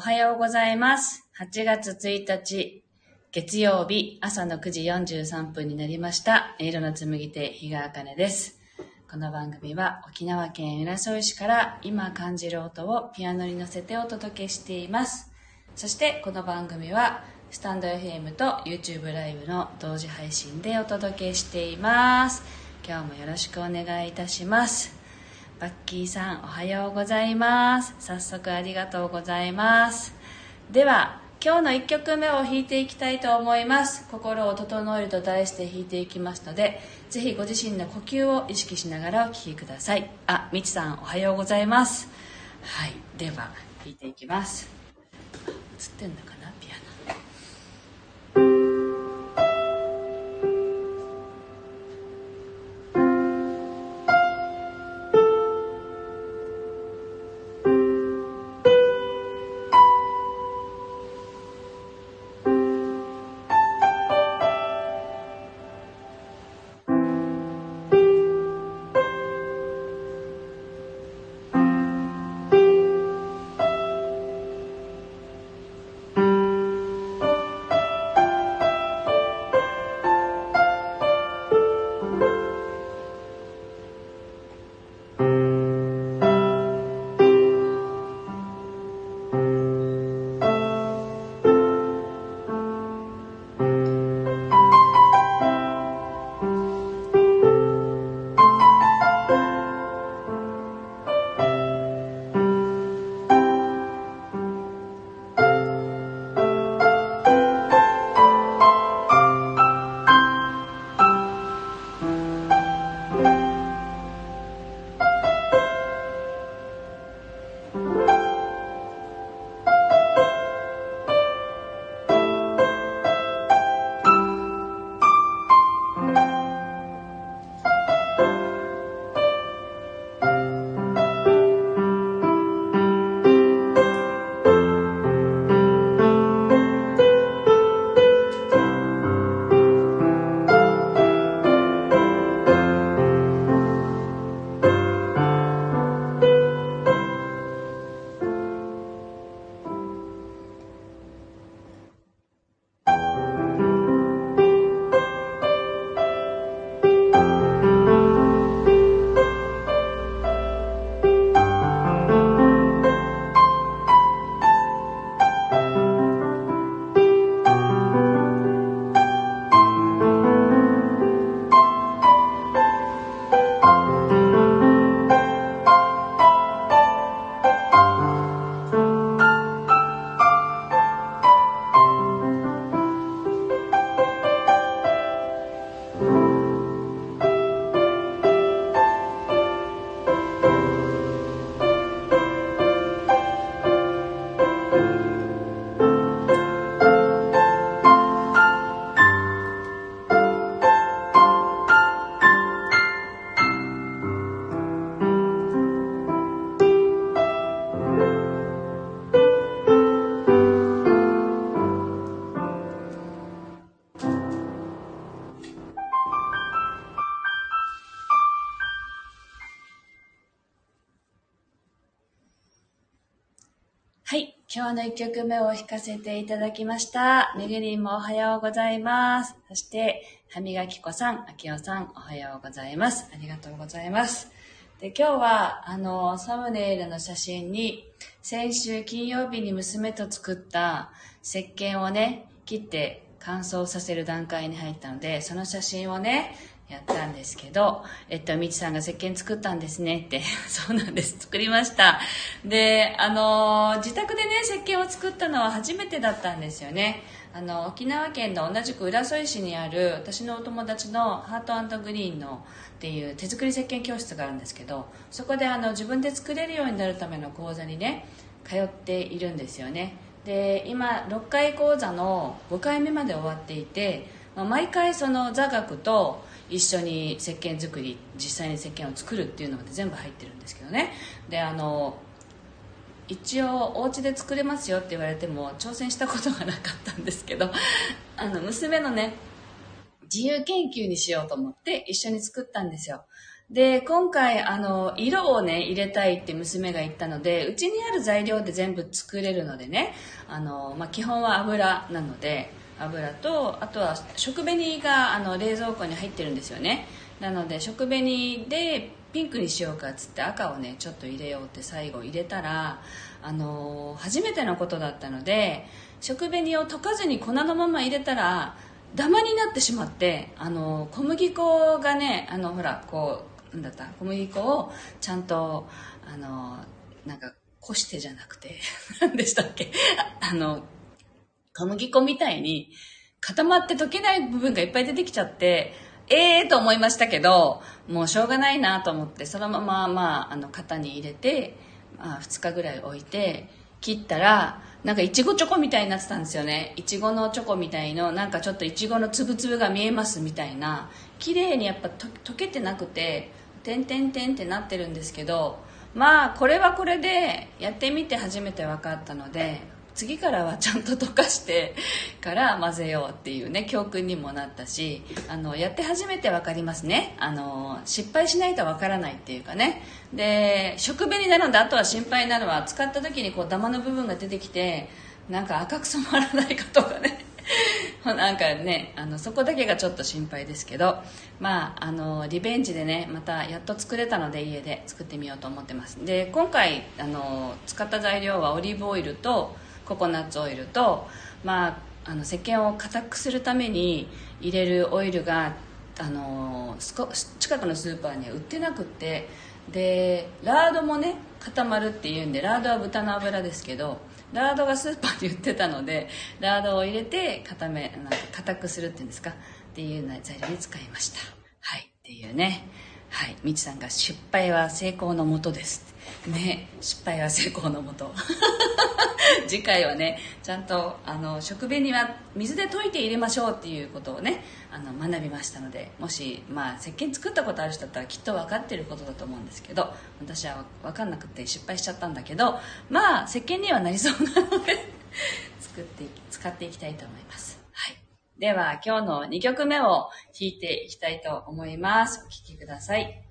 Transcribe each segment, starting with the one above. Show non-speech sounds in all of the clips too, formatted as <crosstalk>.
おはようございます。8月1日、月曜日、朝の9時43分になりました。音色の紡手、日川茜です。この番組は沖縄県浦添市から今感じる音をピアノに乗せてお届けしています。そしてこの番組はスタンド FM と YouTube ライブの同時配信でお届けしています。今日もよろしくお願いいたします。バッキーさんおはようございます。早速ありがとうございます。では、今日の1曲目を弾いていきたいと思います。心を整えると題して弾いていきますので、ぜひご自身の呼吸を意識しながらお聴きください。あ、みちさんおはようございます。はい、では弾いていきます。映ってんのかな？今日の1曲目を弾かせていただきました。めぐりんもおはようございます。そして、歯磨き粉さん、あきおさん、おはようございます。ありがとうございます。で、今日は、あの、サムネイルの写真に、先週金曜日に娘と作った石鹸をね、切って乾燥させる段階に入ったので、その写真をね、やったんですけど、えっと、みちさんが石鹸作ったんですねって、<laughs> そうなんです、作りました。で、あの、自宅でね、石鹸を作ったのは初めてだったんですよね。あの、沖縄県の同じく浦添市にある、私のお友達のハートグリーンのっていう手作り石鹸教室があるんですけど、そこであの、自分で作れるようになるための講座にね、通っているんですよね。で、今、6回講座の5回目まで終わっていて、まあ毎回その座学と一緒に石鹸作り実際に石鹸を作るっていうのまで全部入ってるんですけどね。であの一応お家で作れますよって言われても挑戦したことがなかったんですけど <laughs> あの娘のね自由研究にしようと思って一緒に作ったんですよ。で、今回、あの、色をね、入れたいって娘が言ったので、うちにある材料で全部作れるのでね、あの、まあ、基本は油なので、油と、あとは食紅があの冷蔵庫に入ってるんですよね。なので、食紅でピンクにしようかっつって赤をね、ちょっと入れようって最後入れたら、あの、初めてのことだったので、食紅を溶かずに粉のまま入れたら、ダマになってしまってあの小麦粉がねあのほらこうなんだった？小麦粉をちゃんとあのなんかこしてじゃなくて <laughs> 何でしたっけ？<laughs> あの小麦粉みたいに固まって溶けない部分がいっぱい出てきちゃってええー、と思いましたけどもうしょうがないなと思ってそのまま、まあ、あの型に入れて、まあ、2日ぐらい置いて切ったらなんかいちごチョコみたいになってたんですよね。いちごのチョコみたいのなんかちょっといちごのつぶつぶが見えますみたいな綺麗にやっぱ溶けてなくて点々点ってなってるんですけどまあこれはこれでやってみて初めて分かったので次からはちゃんと溶かしてから <laughs> 混ぜようっていうね教訓にもなったしあのやって初めて分かりますね。あの失敗しないと分からないっていうかね。で食紅なのであとは心配なのは使った時にこうダマの部分が出てきてなんか赤く染まらないかとかね。<laughs> なんかねあのそこだけがちょっと心配ですけど。まああのリベンジでねまたやっと作れたので家で作ってみようと思ってます。で今回あの使った材料はオリーブオイルとココナッツオイルと、まあ、あの石鹸を硬くするために入れるオイルがあの近くのスーパーには売ってなくってでラードもね固まるっていうんでラードは豚の油ですけどラードがスーパーに売ってたのでラードを入れて固めなんか硬くするっていうんですかっていうような材料に使いました。はいっていうね。はいみちさんが失敗は成功のもとです。ね失敗は成功のもと。<laughs> 次回はねちゃんとあの食紅は水で溶いて入れましょうっていうことをねあの学びましたのでもし、まあ、石鹸作ったことある人だったらきっと分かってることだと思うんですけど私は分かんなくて失敗しちゃったんだけどまあ石鹸にはなりそうなので <laughs> 作って使っていきたいと思います、はい、では今日の2曲目を弾いていきたいと思います。お聴きください。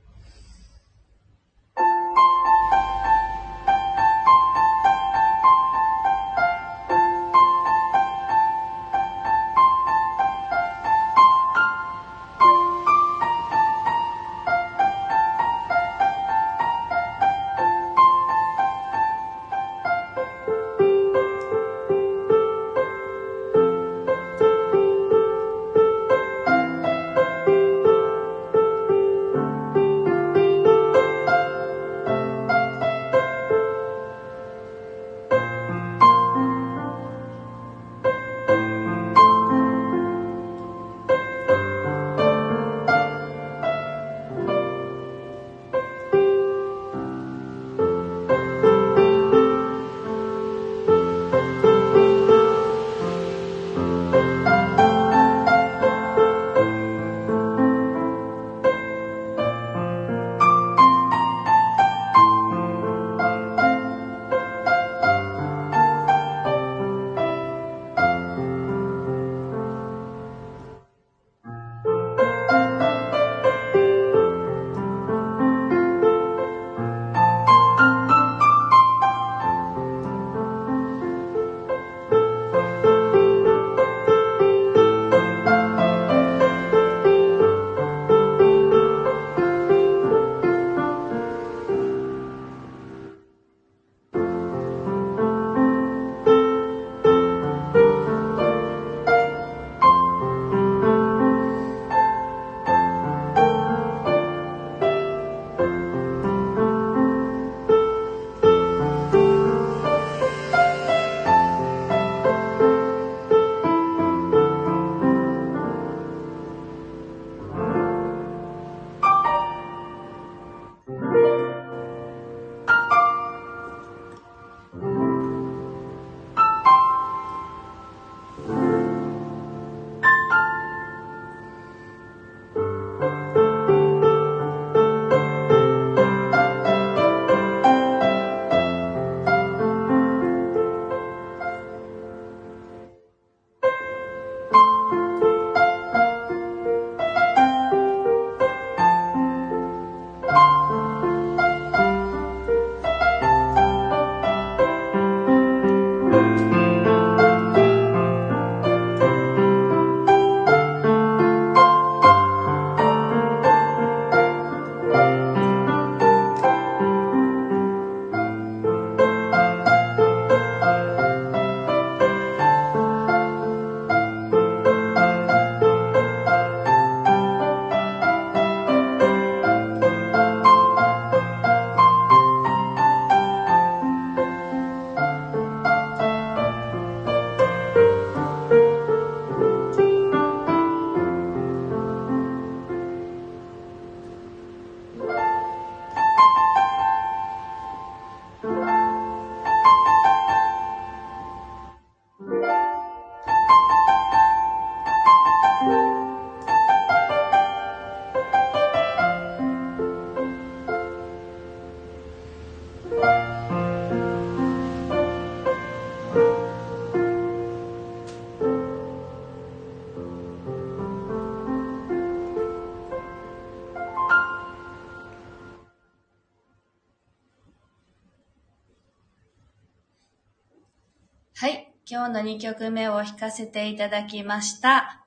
今日の2曲目を弾かせていただきました。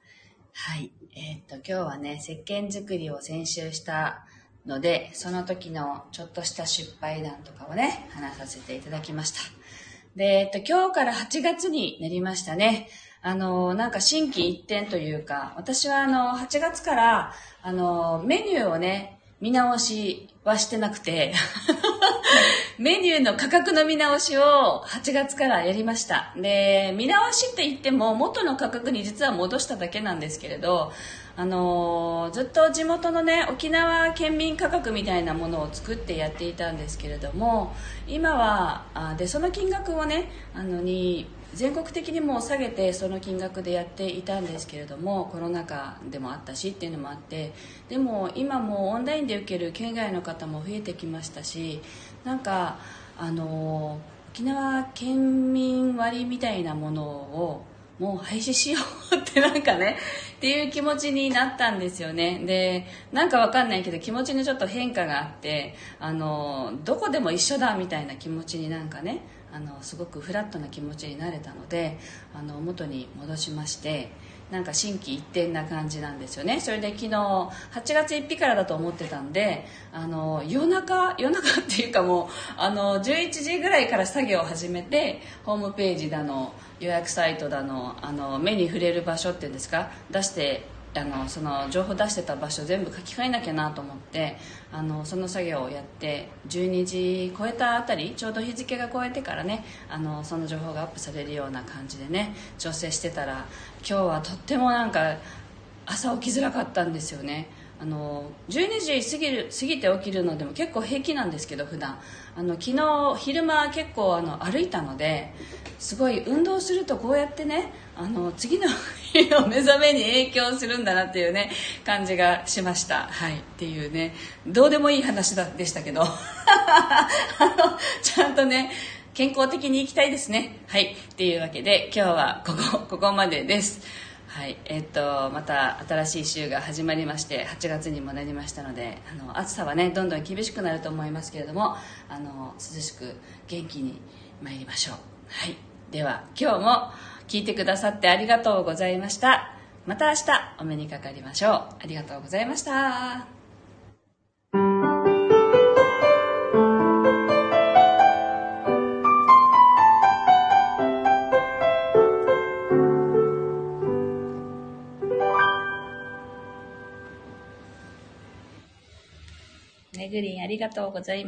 はい。えーっと、今日はね、石鹸作りを先週したので、その時のちょっとした失敗談とかをね、話させていただきました。で、えっと、今日から8月になりましたね。あの、なんか心機一転というか、私はあの、8月から、あの、メニューをね、見直しはしてなくて、<laughs> メニューの価格の見直しを8月からやりました。で、見直しって言っても元の価格に実は戻しただけなんですけれど、あのーずっと地元のね、沖縄県民価格みたいなものを作ってやっていたんですけれども、今は、あで、その金額をね、あの、に、全国的にも下げてその金額でやっていたんですけれどもコロナ禍でもあったしっていうのもあってでも今もオンラインで受ける県外の方も増えてきましたしなんかあの沖縄県民割みたいなものをもう廃止しようって <laughs> なんかねっていう気持ちになったんですよね。でなんかわかんないけど気持ちにちょっと変化があってあのどこでも一緒だみたいな気持ちになんかねあのすごくフラットな気持ちになれたのであの元に戻しましてなんか心機一転な感じなんですよね。それで昨日8月1日からだと思ってたんであの夜中夜中っていうかもうあの11時ぐらいから作業を始めてホームページだの予約サイトだのあの目に触れる場所っていうんですか出してあのその情報出してた場所全部書き換えなきゃなと思ってあのその作業をやって12時超えたあたりちょうど日付が超えてからねあのその情報がアップされるような感じでね調整してたら今日はとってもなんか朝起きづらかったんですよね。あの12時過ぎる過ぎて起きるのでも結構平気なんですけど普段。あの昨日昼間結構あの歩いたのですごい運動するとこうやってねあの次の日の目覚めに影響するんだなっていうね感じがしました。はい。っていうね。どうでもいい話でしたけど。あ <laughs> のちゃんとね健康的に生きたいですね。はい。っていうわけで今日はここここまでです。はい。えっとまた新しい週が始まりまして8月にもなりましたのであの暑さはねどんどん厳しくなると思いますけれどもあの涼しく元気に参りましょう。はい。では今日も聞いてくださってありがとうございました。また明日お目にかかりましょう。ありがとうございました。めぐりんありがとうございます。